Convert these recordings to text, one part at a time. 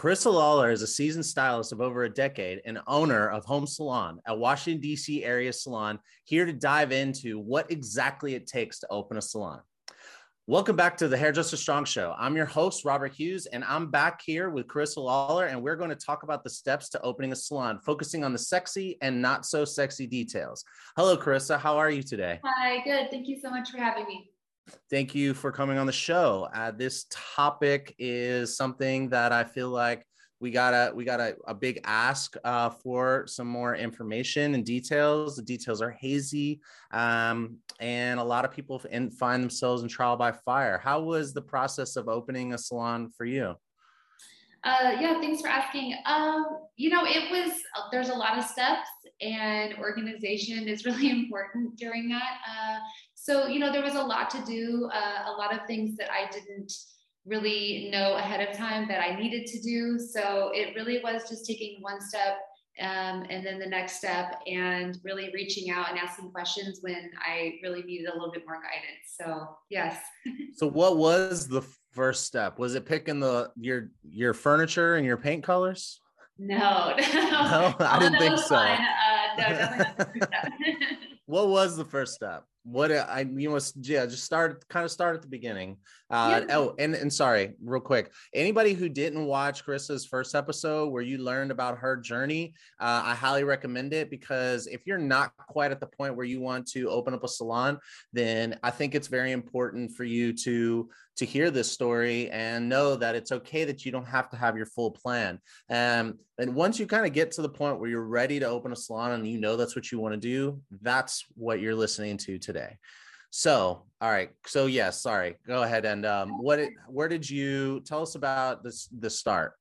Carissa Lawlor is a seasoned stylist of over a decade and owner of hŌm Salon, a Washington, D.C. area salon, here to dive into what exactly it takes to open a salon. Welcome back to the Hairdresser Strong Show. I'm your host, Robert Hughes, and I'm back here with Carissa Lawlor, and we're going to talk about the steps to opening a salon, focusing on the sexy and not so sexy details. Hello, Carissa. How are you today? Hi, good. Thank you so much for having me. Thank you for coming on the show. Uh, this topic is something that I feel like we got a we got a, a big ask uh, for some more information and details. The details are hazy, um, and a lot of people find themselves in trial by fire. How was the process of opening a salon for you? Uh, yeah, thanks for asking. Um, you know, it was there's a lot of steps, and organization is really important during that. Uh, so, you know, there was a lot to do, uh, a lot of things that I didn't really know ahead of time that I needed to do. So it really was just taking one step um, and then the next step and really reaching out and asking questions when I really needed a little bit more guidance. So yes. so what was the first step? Was it picking the your your furniture and your paint colors? No, no, no I didn't think so. Uh, no, what was the first step? What I you must yeah just start kind of start at the beginning. Uh, yeah. Oh, and and sorry, real quick, anybody who didn't watch Chris's first episode where you learned about her journey, uh, I highly recommend it because if you're not quite at the point where you want to open up a salon, then I think it's very important for you to to hear this story and know that it's okay that you don't have to have your full plan. Um, and once you kind of get to the point where you're ready to open a salon and you know that's what you want to do, that's what you're listening to today. So, all right. So yes, sorry. Go ahead and um, what? Did, where did you tell us about this? The start.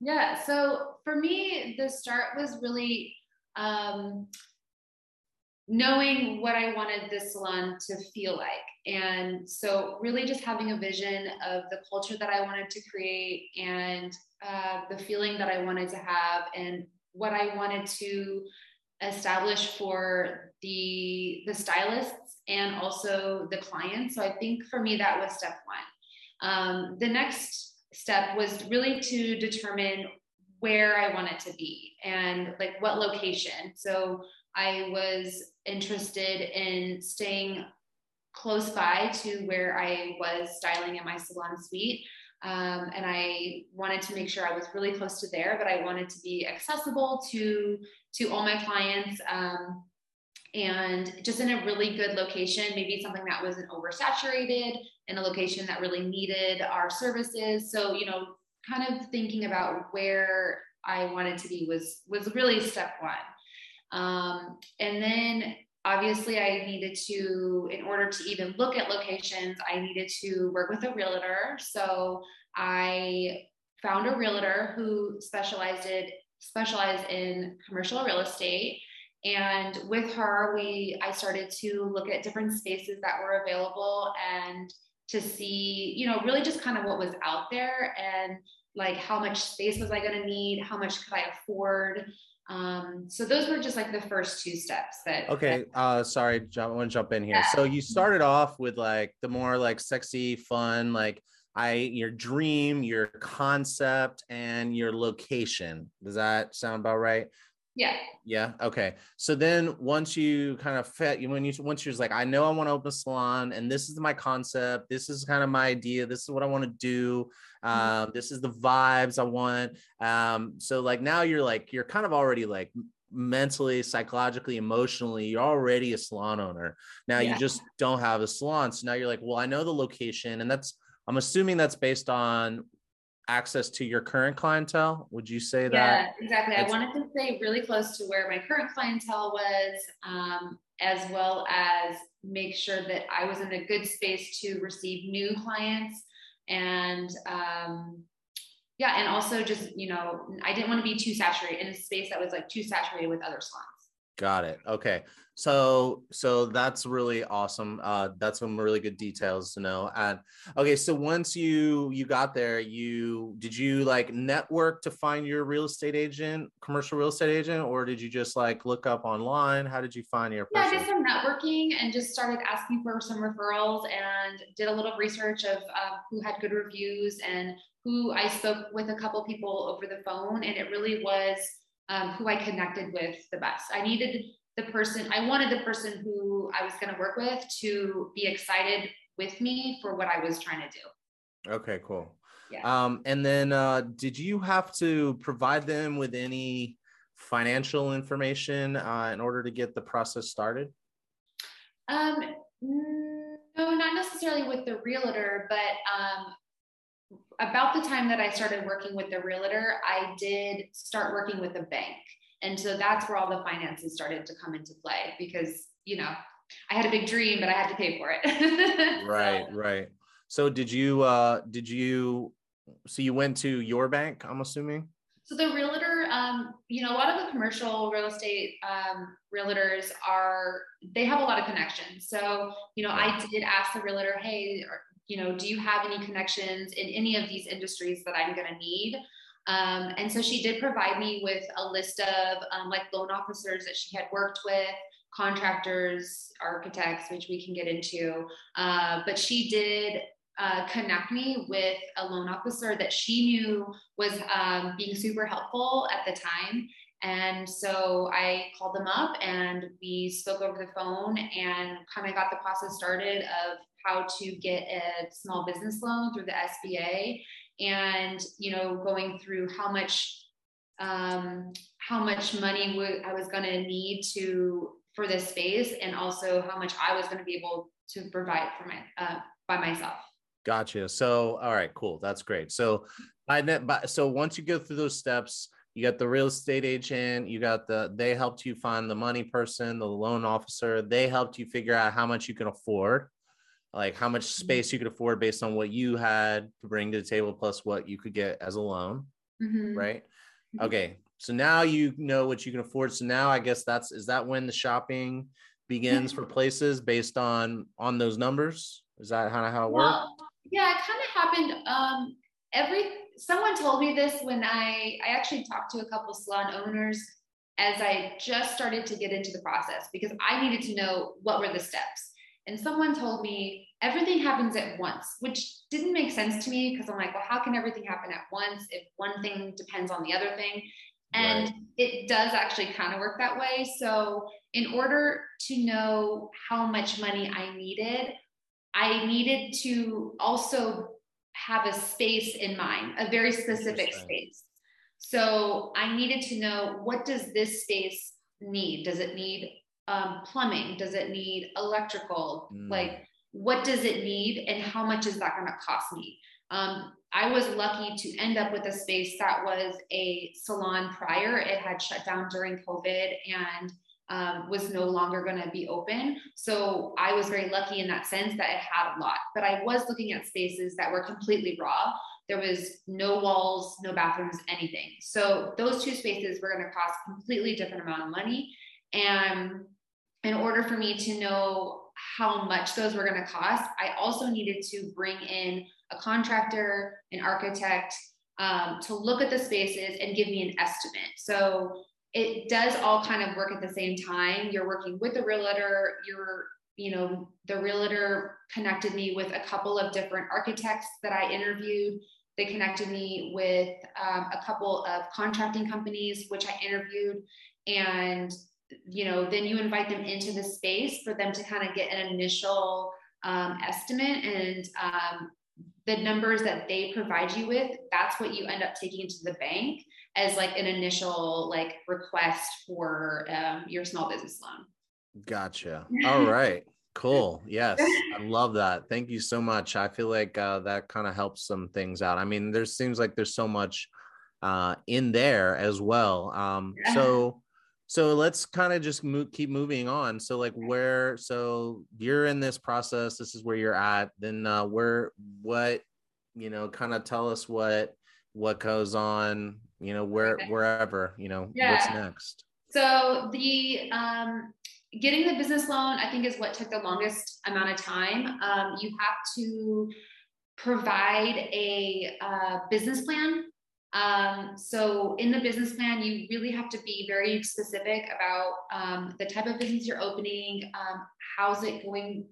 Yeah. So for me, the start was really um, knowing what I wanted this salon to feel like. And so, really, just having a vision of the culture that I wanted to create and uh, the feeling that I wanted to have and what I wanted to establish for the the stylists and also the clients. So I think for me that was step one. Um, the next step was really to determine where I wanted to be and like what location. So I was interested in staying close by to where I was styling in my salon suite. Um, and I wanted to make sure I was really close to there, but I wanted to be accessible to to all my clients. Um, and just in a really good location, maybe something that wasn't oversaturated, in a location that really needed our services. So, you know, kind of thinking about where I wanted to be was was really step one. Um, and then obviously I needed to, in order to even look at locations, I needed to work with a realtor. So I found a realtor who specialized in specialized in commercial real estate. And with her, we I started to look at different spaces that were available and to see, you know, really just kind of what was out there and like how much space was I going to need, how much could I afford, um, so those were just like the first two steps that okay uh sorry jump, i want to jump in here. Yeah. so you started off with like the more like sexy fun like i your dream your concept and your location. Does that sound about right yeah. Yeah. Okay. So then once you kind of fit, you when you once you're like, I know I want to open a salon, and this is my concept. This is kind of my idea. This is what I want to do. Mm-hmm. Um, this is the vibes I want. Um, so like now you're like you're kind of already like mentally, psychologically, emotionally, you're already a salon owner. Now yeah. you just don't have a salon. So now you're like, well, I know the location, and that's I'm assuming that's based on access to your current clientele? Would you say that yeah exactly. I wanted to stay really close to where my current clientele was um, as well as make sure that i was in a good space to receive new clients and um, yeah and also just you know i didn't want to be too saturated in a space that was like too saturated with other salons got it. Okay. So so that's really awesome. Uh that's some really good details to know. And okay so once you you got there you did you like network to find your real estate agent commercial real estate agent or did you just like look up online? How did you find your person? yeah i did some networking and just started asking for some referrals and did a little research of uh, who had good reviews and who I spoke with a couple people over the phone, and it really was um, who I connected with the best. I needed the person, I wanted the person who I was going to work with to be excited with me for what I was trying to do. Okay, cool. Yeah. Um, and then uh, did you have to provide them with any financial information uh, in order to get the process started? Um, no, not necessarily with the realtor, but um, about the time that I started working with the realtor, I did start working with a bank. And so that's where all the finances started to come into play because, you know, I had a big dream, but I had to pay for it. right, so. right. So did you uh did you so you went to your bank, I'm assuming? So the realtor, um, you know, a lot of the commercial real estate um, realtors are they have a lot of connections. So you know, I did ask the realtor, hey, you know, do you have any connections in any of these industries that I'm going to need? Um, and so she did provide me with a list of um, like loan officers that she had worked with, contractors, architects, which we can get into. Uh, but she did uh, connect me with a loan officer that she knew was um, being super helpful at the time. And so I called them up and we spoke over the phone and kind of got the process started of how to get a small business loan through the SBA and, you know, going through how much um, how much money w- I was going to need to for this space and also how much I was going to be able to provide for my uh, by myself. Gotcha. So, all right, cool. That's great. So, I net, so once you go through those steps, you got the real estate agent, you got the, they helped you find the money person, the loan officer, they helped you figure out how much you can afford, like how much mm-hmm. space you could afford based on what you had to bring to the table plus what you could get as a loan. Mm-hmm. Right. Mm-hmm. Okay. So now you know what you can afford. So now I guess that's, is that when the shopping begins for places based on, on those numbers? Is that kind of how it well, works? Yeah, it kind of happened. Um, every someone told me this when I I actually talked to a couple salon owners as I just started to get into the process because I needed to know what were the steps. And someone told me everything happens at once, which didn't make sense to me because I'm like, well, how can everything happen at once if one thing depends on the other thing? And right. it does actually kind of work that way. So, in order to know how much money I needed, I needed to also have a space in mind, a very specific space. So I needed to know what does this space need? Does it need um, plumbing? Does it need electrical? Mm. Like, what does it need, and how much is that going to cost me? Um, I was lucky to end up with a space that was a salon prior. It had shut down during COVID, and um, was no longer going to be open. So I was very lucky in that sense that it had a lot. But I was looking at spaces that were completely raw. There was no walls, no bathrooms, anything. So those two spaces were going to cost completely different amount of money. And in order for me to know how much those were going to cost, I also needed to bring in a contractor, an architect, um, to look at the spaces and give me an estimate. So it does all kind of work at the same time. You're working with the realtor, you're, you know, the realtor connected me with a couple of different architects that I interviewed. They connected me with um, a couple of contracting companies, which I interviewed. And, you know, then you invite them into the space for them to kind of get an initial um, estimate and um, the numbers that they provide you with, that's what you end up taking into the bank as like an initial like request for um, your small business loan. Gotcha. All right. Cool. Yes. I love that. Thank you so much. I feel like uh, that kind of helps some things out. I mean, there seems like there's so much uh, in there as well. Um. So, so let's kind of just move, keep moving on. So, like, where? So you're in this process. This is where you're at. Then, uh, where? What? You know, kind of tell us what what goes on you know where okay. wherever you know yeah. what's next so the um, getting the business loan i think is what took the longest amount of time um, you have to provide a uh, business plan um, so in the business plan you really have to be very specific about um, the type of business you're opening um, how's it going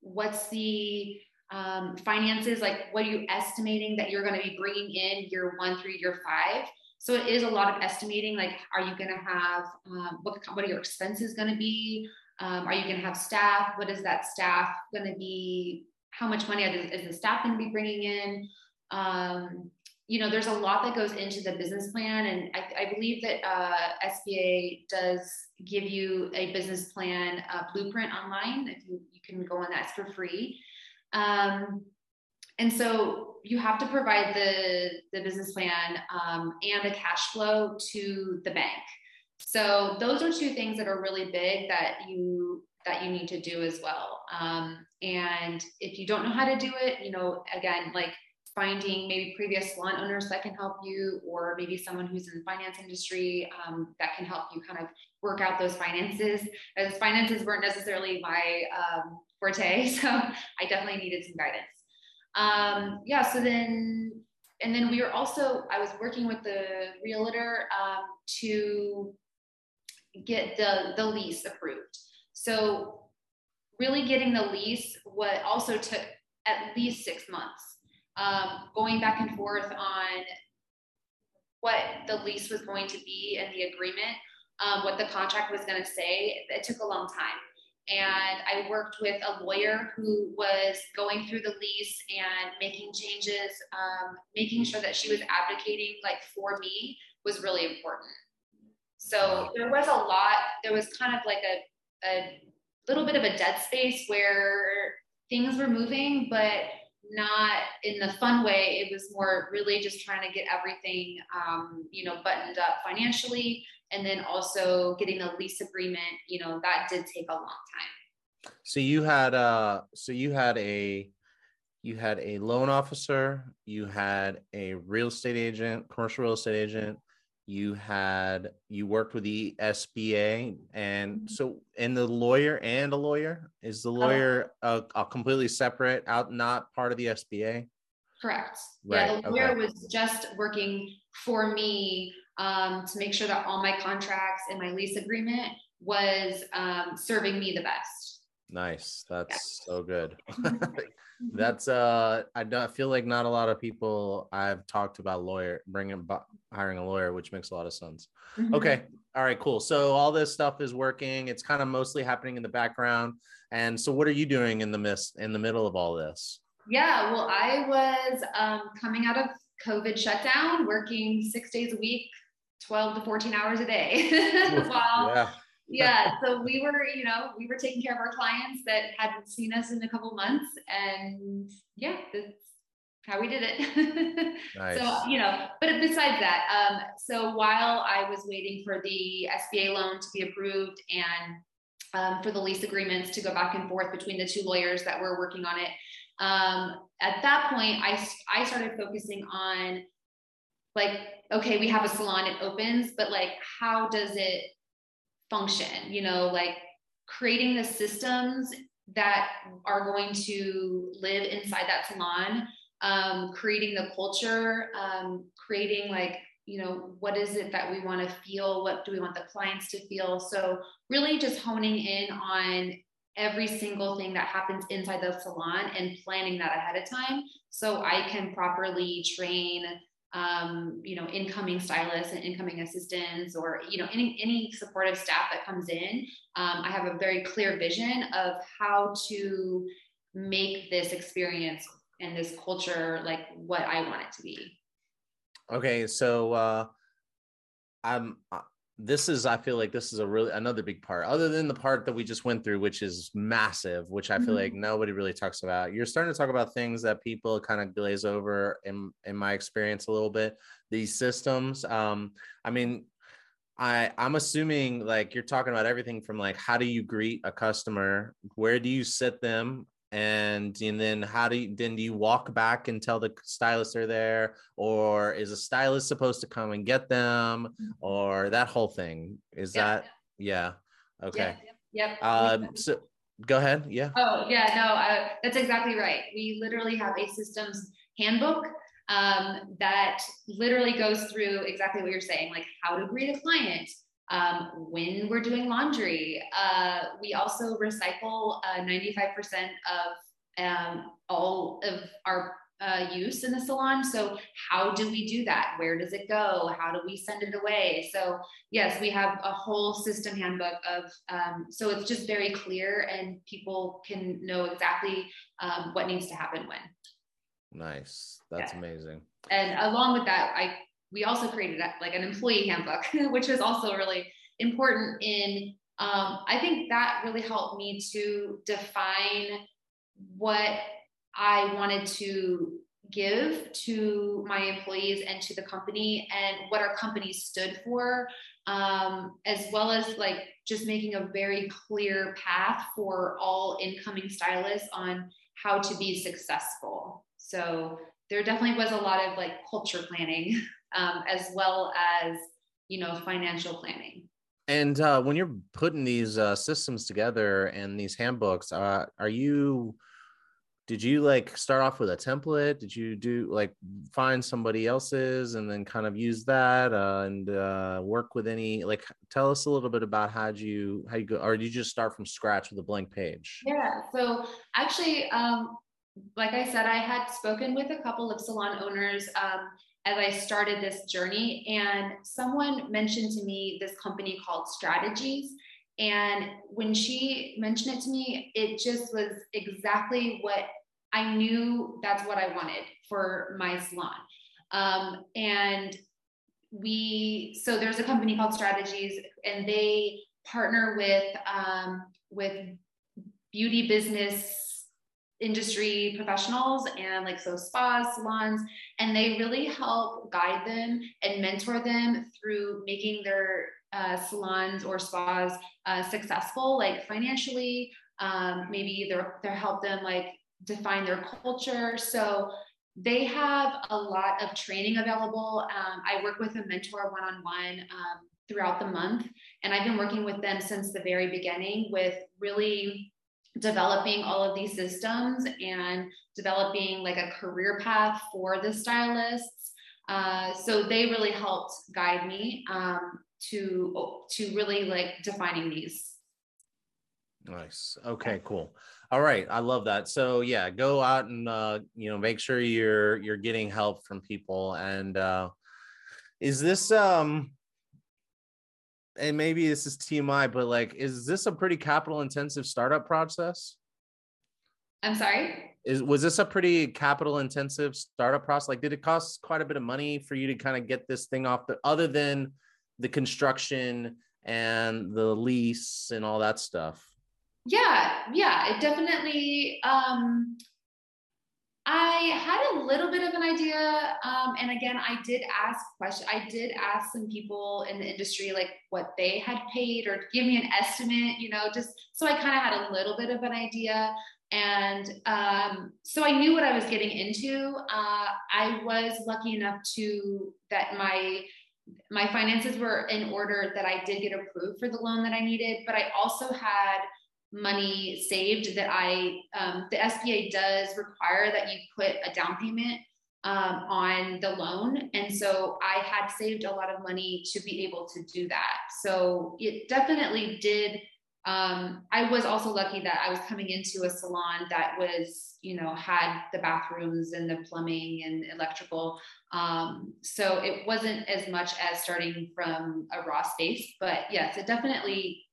what's the um, finances, like what are you estimating that you're going to be bringing in year one through year five? So it is a lot of estimating. Like, are you going to have um, what? What are your expenses going to be? Um, are you going to have staff? What is that staff going to be? How much money is the staff going to be bringing in? You know, there's a lot that goes into the business plan, and I, I believe that uh, SBA does give you a business plan uh, blueprint online. If you, you can go on that for free. Um, and so you have to provide the, the business plan um, and a cash flow to the bank. So those are two things that are really big that you that you need to do as well. Um, and if you don't know how to do it, you know, again, like finding maybe previous salon owners that can help you, or maybe someone who's in the finance industry um, that can help you kind of work out those finances. As finances weren't necessarily my um, forte, so I definitely needed some guidance. Um, yeah, so then, and then we were also, I was working with the realtor um, to get the, the lease approved. So really getting the lease what also took at least six months. Um, going back and forth on what the lease was going to be and the agreement, um, what the contract was going to say, it took a long time and I worked with a lawyer who was going through the lease and making changes, um, making sure that she was advocating like for me was really important. So there was a lot. There was kind of like a, a little bit of a dead space where things were moving, but not in the fun way. It was more really just trying to get everything, um, you know, buttoned up financially and then also getting a lease agreement you know that did take a long time so you had uh so you had a you had a loan officer you had a real estate agent commercial real estate agent you had you worked with the SBA and mm-hmm. so and the lawyer and a lawyer is the uh-huh. lawyer a, a completely separate out not part of the SBA correct right. yeah the lawyer okay. was just working for me um, to make sure that all my contracts and my lease agreement was um, serving me the best. Nice. That's so good. That's uh, I don't feel like not a lot of people I've talked about lawyer bringing hiring a lawyer, which makes a lot of sense. Mm-hmm. Okay. All right. Cool. So all this stuff is working. It's kind of mostly happening in the background. And so, what are you doing in the midst in the middle of all this? Yeah. Well, I was um, coming out of COVID shutdown, working six days a week, 12 to 14 hours a day while yeah. Yeah so we were you know we were taking care of our clients that hadn't seen us in a couple months and yeah that's how we did it nice. so you know but besides that um, so while i was waiting for the sba loan to be approved and um, for the lease agreements to go back and forth between the two lawyers that were working on it um, at that point i i started focusing on like okay we have a salon it opens but like how does it function you know like creating the systems that are going to live inside that salon um, creating the culture um, creating like you know what is it that we want to feel? What do we want the clients to feel? So really just honing in on every single thing that happens inside the salon and planning that ahead of time so i can properly train um, you know, incoming stylists and incoming assistants, or you know, any any supportive staff that comes in. Um, I have a very clear vision of how to make this experience and this culture like what I want it to be. Okay, so uh, I'm this is i feel like this is a really another big part other than the part that we just went through which is massive which i feel mm-hmm. like nobody really talks about. You're starting to talk about things that people kind of glaze over in in my experience a little bit these systems um i mean i i'm assuming like you're talking about everything from like how do you greet a customer? Where do you sit them and and then how do you then do you walk back and tell the stylist they're there or is a stylist supposed to come and get them mm-hmm. or that whole thing is yep. that yeah okay yep, yep. um so go ahead yeah oh yeah no uh, that's exactly right we literally have a systems handbook um, that literally goes through exactly what you're saying like how to greet a client um, when we're doing laundry. Uh, we also recycle uh, 95% of um, all of our uh, use in the salon. So, how do we do that? Where does it go? How do we send it away? So, yes, we have a whole system handbook of, um, so it's just very clear and people can know exactly um, what needs to happen when. Nice. That's yeah. amazing. And along with that, I we also created like an employee handbook, which is also really important in um, I think that really helped me to define what I wanted to give to my employees and to the company and what our company stood for, um, as well as like just making a very clear path for all incoming stylists on how to be successful. So there definitely was a lot of like culture planning um, as well as, you know, financial planning. And uh, when you're putting these uh, systems together and these handbooks, uh, are you did you like start off with a template did you do like find somebody else's and then kind of use that uh, and uh, work with any like tell us a little bit about how do you how you go or did you just start from scratch with a blank page yeah so actually um, like i said i had spoken with a couple of salon owners um, as i started this journey and someone mentioned to me this company called strategies and when she mentioned it to me, it just was exactly what I knew that's what I wanted for my salon. Um, and we, so there's a company called Strategies, and they partner with um, with beauty business industry professionals and like so spas salons and they really help guide them and mentor them through making their uh, salons or spas uh, successful, like financially. Um, maybe they're they help them like define their culture. So they have a lot of training available. Um, I work with a mentor one on one throughout the month, and I've been working with them since the very beginning with really developing all of these systems and developing like a career path for the stylists. Uh, so they really helped guide me. Um, to to really like defining these. Nice. Okay cool. All right. I love that. So yeah go out and uh you know make sure you're you're getting help from people. And uh is this um and maybe this is tmi but like is this a pretty capital intensive startup process? I'm sorry? Is was this a pretty capital intensive startup process? Like did it cost quite a bit of money for you to kind of get this thing off the other than the construction and the lease and all that stuff? Yeah yeah it definitely um I had a little bit of an idea, um, and again, I did ask questions. I did ask some people in the industry like what they had paid, or give me an estimate. You know, just so I kind of had a little bit of an idea, and um, so I knew what I was getting into. Uh, I was lucky enough to that my my finances were in order that I did get approved for the loan that I needed, but I also had money saved that I, um, the SBA does require that you put a down payment um, on the loan. And so I had saved a lot of money to be able to do that. So it definitely did um, I was also lucky that I was coming into a salon that was, you know, had the bathrooms and the plumbing and electrical. Um, so it wasn't as much as starting from a raw space, but yes, it definitely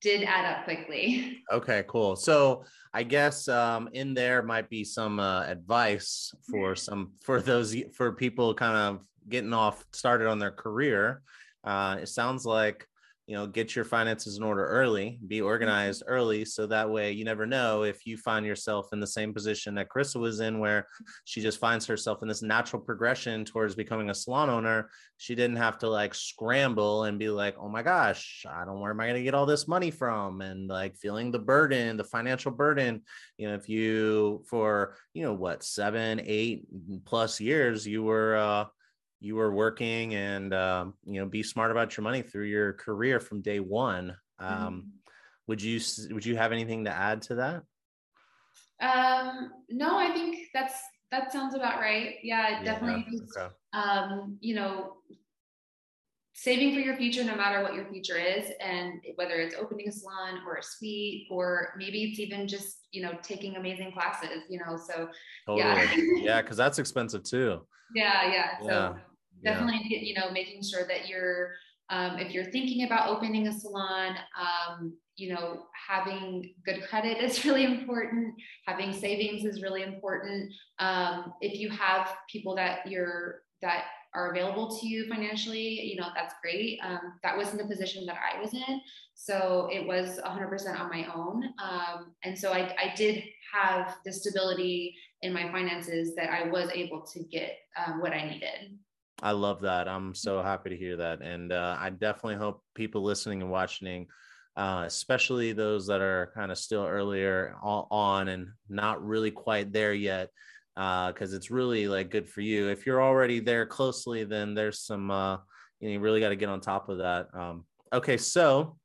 did add up quickly. Okay, cool. So I guess um, in there might be some uh, advice for some for those for people kind of getting off started on their career. Uh, it sounds like you know get your finances in order early be mm-hmm. organized early so that way you never know if you find yourself in the same position that Carissa was in where she just finds herself in this natural progression towards becoming a salon owner. She didn't have to like scramble and be like oh my gosh i don't where am i going to get all this money from? And like feeling the burden the financial burden. You know if you for you know what seven eight plus years you were uh you were working and um, you know be smart about your money through your career from day one um, mm-hmm. would you would you have anything to add to that um, no i think that's that sounds about right yeah, yeah definitely okay. um, you know saving for your future no matter what your future is and whether it's opening a salon or a suite or maybe it's even just you know taking amazing classes you know so totally. yeah yeah because that's expensive too yeah yeah so yeah. Definitely yeah. you know making sure that you're um, if you're thinking about opening a salon um, you know having good credit is really important having savings is really important um, if you have people that you're that are available to you financially, you know, that's great. Um, that wasn't the position that I was in. So it was 100% on my own. Um, and so I, I did have the stability in my finances that I was able to get um, what I needed. I love that. I'm so happy to hear that. And uh, I definitely hope people listening and watching, uh, especially those that are kind of still earlier on and not really quite there yet, because uh, it's really like good for you. If you're already there closely, then there's some uh, you, know, you really got to get on top of that. Um, okay, so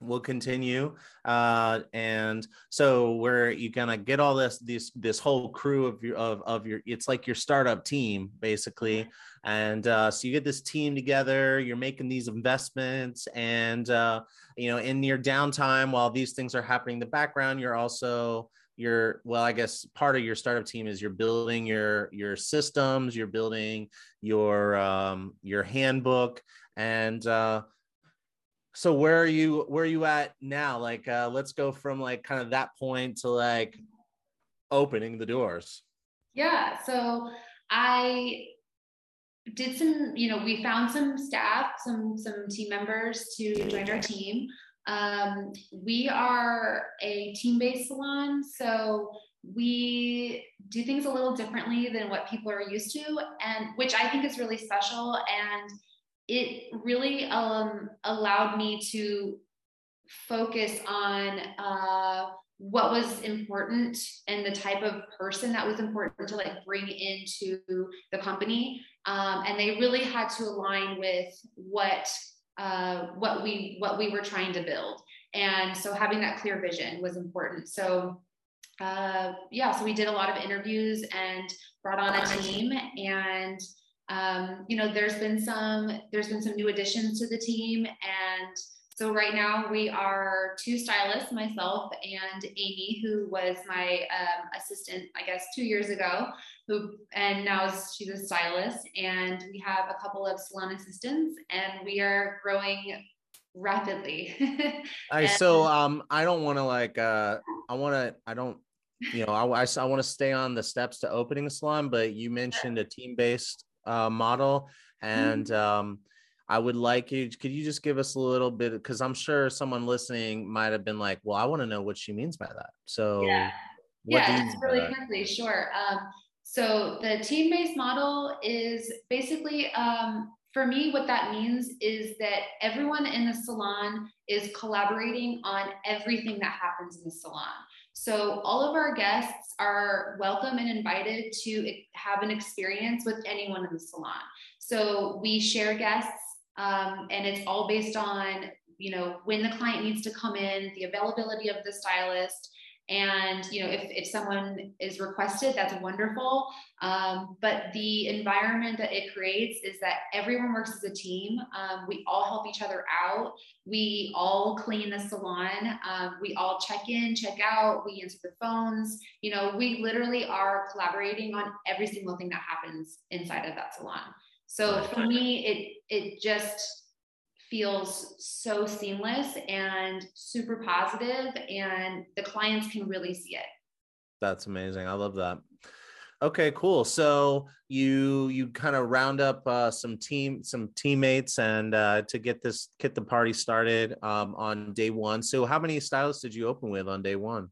we'll continue uh and so where you gonna get all this this this whole crew of your of, of your it's like your startup team basically. And uh so you get this team together you're making these investments and uh you know in your downtime while these things are happening in the background you're also you're well i guess part of your startup team is you're building your your systems you're building your um your handbook and uh so where are you where are you at now like uh let's go from like kind of that point to like opening the doors yeah so i did some you know we found some staff some some team members to join our team um, we are a team based salon, so we do things a little differently than what people are used to, and which I think is really special. And it really um, allowed me to focus on uh, what was important and the type of person that was important to like bring into the company. Um, and they really had to align with what uh, what we what we were trying to build and so having that clear vision was important so uh, yeah so we did a lot of interviews and brought on a team and um, you know there's been some there's been some new additions to the team and so right now we are two stylists, myself and Amy, who was my um, assistant, I guess, two years ago, who and now she's a stylist. And we have a couple of salon assistants, and we are growing rapidly. I so um I don't want to like uh I want to I don't you know I I, I want to stay on the steps to opening a salon, but you mentioned a team based uh, model and mm-hmm. um I would like you. Could you just give us a little bit? Because I'm sure someone listening might have been like, "Well, I want to know what she means by that." So, yeah, yeah, really quickly, sure. Um, so the team-based model is basically, um, for me, what that means is that everyone in the salon is collaborating on everything that happens in the salon. So all of our guests are welcome and invited to have an experience with anyone in the salon. So we share guests um, and it's all based on you know when the client needs to come in the availability of the stylist and you know if, if someone is requested that's wonderful. Um, but the environment that it creates is that everyone works as a team. Um, we all help each other out. We all clean the salon. Um, we all check in check out. We answer the phones. You know we literally are collaborating on every single thing that happens inside of that salon. So for me, it it just feels so seamless and super positive, and the clients can really see it. That's amazing. I love that. Okay, cool. So you you kind of round up uh, some team some teammates and uh, to get this get the party started um, on day one. So how many stylists did you open with on day one?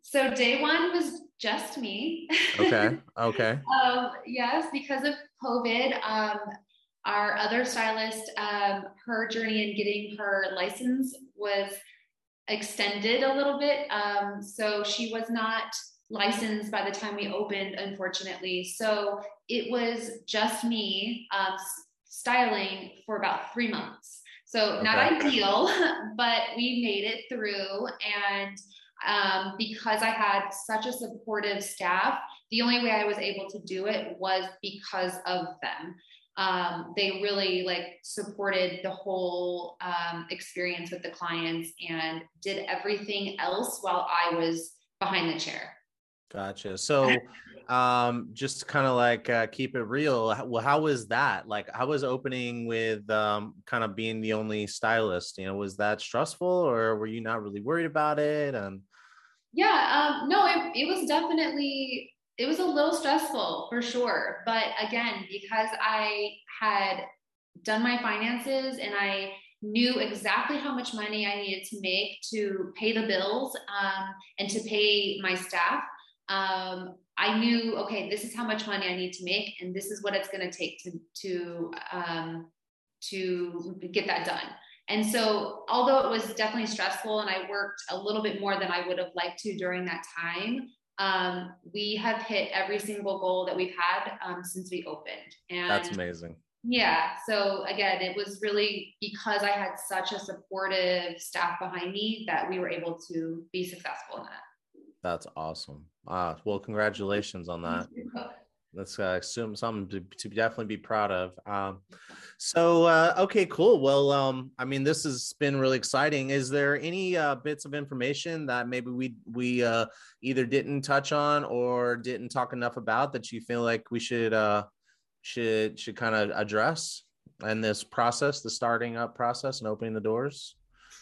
So day one was just me. Okay. Okay. um, yes, because of COVID, um, our other stylist, um, her journey in getting her license was extended a little bit. Um, so she was not licensed by the time we opened, unfortunately. So it was just me um, styling for about three months. So okay. not ideal, but we made it through and um, because I had such a supportive staff, the only way I was able to do it was because of them. Um, they really like supported the whole um, experience with the clients and did everything else while I was behind the chair. Gotcha. So, um, just kind of like uh, keep it real. Well, how was that? Like, how was opening with um, kind of being the only stylist? You know, was that stressful, or were you not really worried about it? And yeah, um, no, it, it was definitely it was a little stressful for sure. But again, because I had done my finances and I knew exactly how much money I needed to make to pay the bills um, and to pay my staff. Um, I knew, okay, this is how much money I need to make, and this is what it's going to take to to um, to get that done. And so, although it was definitely stressful, and I worked a little bit more than I would have liked to during that time, um, we have hit every single goal that we've had um, since we opened. And that's amazing. Yeah. So again, it was really because I had such a supportive staff behind me that we were able to be successful in that. That's awesome. Ah, well, congratulations on that. That's uh, assume something to, to, definitely be proud of. Um, so, uh, okay, cool. Well, um, I mean, this has been really exciting. Is there any uh, bits of information that maybe we we uh, either didn't touch on or didn't talk enough about that you feel like we should uh, should should kind of address in this process, the starting up process and opening the doors?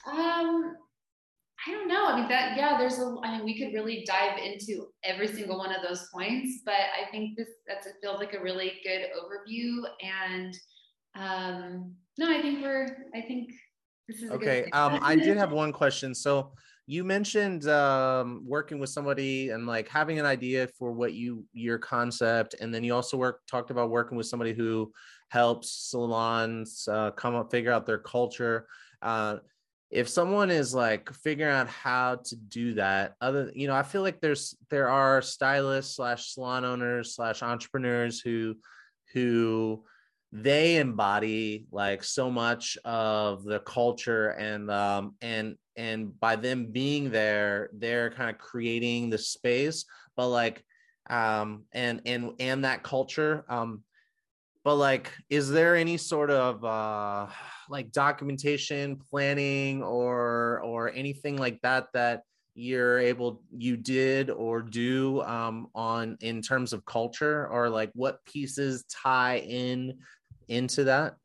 Um, I don't know. I mean, that, yeah, there's a, I mean, we could really dive into every single one of those points, but I think this, that's, it feels like a really good overview. And, um, no, I think we're, I think this is okay. um, I did have one question. So you mentioned, um, working with somebody and like having an idea for what you, your concept. And then you also work, talked about working with somebody who helps salons, uh, come up, figure out their culture. Uh, if someone is like figuring out how to do that other you know i feel like there's there are stylists slash salon owners slash entrepreneurs who who they embody like so much of the culture and um and and by them being there they're kind of creating the space. But like um and and and that culture um but like is there any sort of uh like documentation planning or or anything like that that you're able you did or do um on in terms of culture? Or like what pieces tie in into that?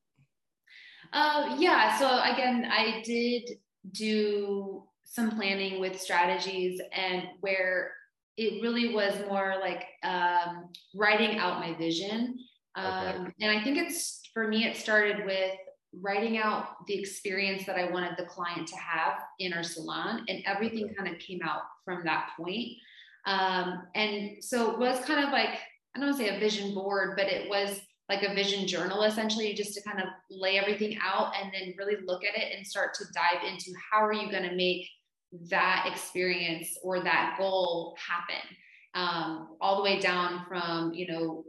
Uh yeah. So again i did do some planning with strategies and where it really was more like um, writing out my vision Okay. Um, and I think it's for me, it started with writing out the experience that I wanted the client to have in our salon, and everything okay. kind of came out from that point. Um, and so it was kind of like, I don't want to say a vision board, but it was like a vision journal essentially, just to kind of lay everything out and then really look at it and start to dive into how are you going to make that experience or that goal happen. Um, all the way down from you know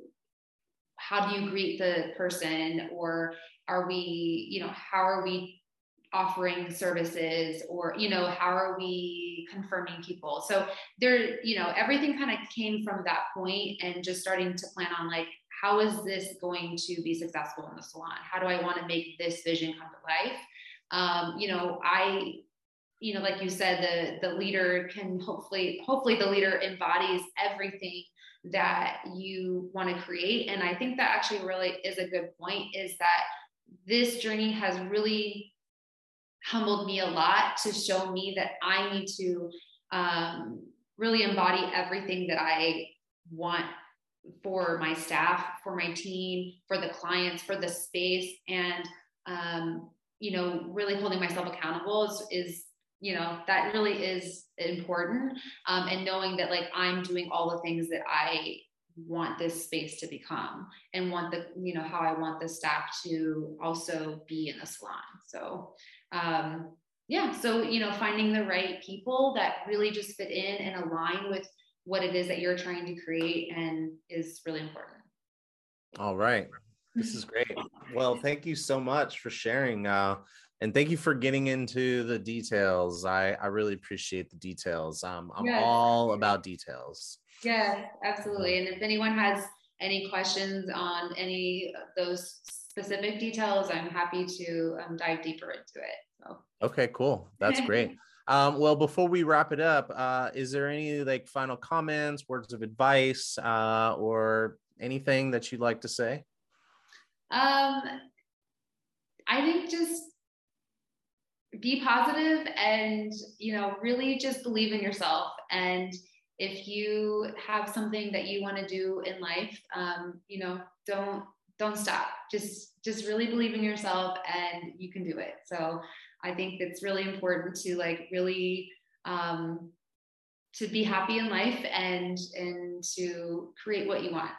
how do you greet the person? Or are we you know how are we offering services? Or you know how are we confirming people? So there you know everything kind of came from that point and just starting to plan on like how is this going to be successful in the salon? How do i want to make this vision come to life? Um, you know i you know like you said the the leader can hopefully hopefully the leader embodies everything that you want to create. And I think that actually really is a good point is that this journey has really humbled me a lot to show me that I need to um, really embody everything that I want for my staff, for my team, for the clients, for the space. And, um, you know, really holding myself accountable is, is you know that really is important um, and knowing that like i'm doing all the things that i want this space to become and want the you know how i want the staff to also be in the salon. So um yeah so you know finding the right people that really just fit in and align with what it is that you're trying to create and is really important. All right. This is great. Well thank you so much for sharing. Uh and thank you for getting into the details. I, I really appreciate the details. Um, I'm yes. all about details. yeah absolutely. And if anyone has any questions on any of those specific details, I'm happy to um, dive deeper into it. So. Okay, cool. That's great. Um, well, before we wrap it up, uh, is there any like final comments, words of advice, uh, or anything that you'd like to say? Um, I think just be positive and you know really just believe in yourself. And if you have something that you want to do in life um, you know don't don't stop. Just just really believe in yourself and you can do it. So i think it's really important to like really um, to be happy in life and and to create what you want.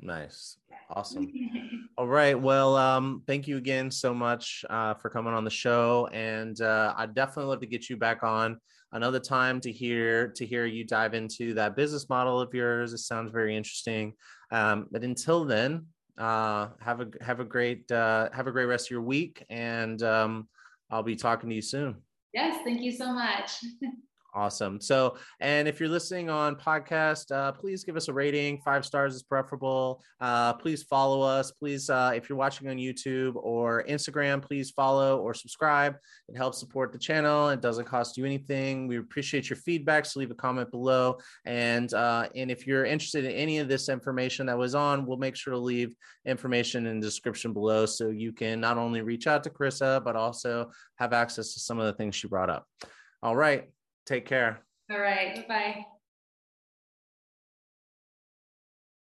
Nice. Awesome. All right. Well, um, thank you again so much uh, for coming on the show. And uh, I'd definitely love to get you back on another time to hear to hear you dive into that business model of yours. It sounds very interesting. Um, but until then, uh, have a have a great uh, have a great rest of your week, and um, I'll be talking to you soon. Yes, thank you so much. Awesome. So, and if you're listening on podcast, uh, please give us a rating. Five stars is preferable. Uh, please follow us. Please, uh, if you're watching on YouTube or Instagram, please follow or subscribe. It helps support the channel. It doesn't cost you anything. We appreciate your feedback. So leave a comment below. And uh, and if you're interested in any of this information that was on, we'll make sure to leave information in the description below so you can not only reach out to Carissa but also have access to some of the things she brought up. All right. Take care. All right. Bye.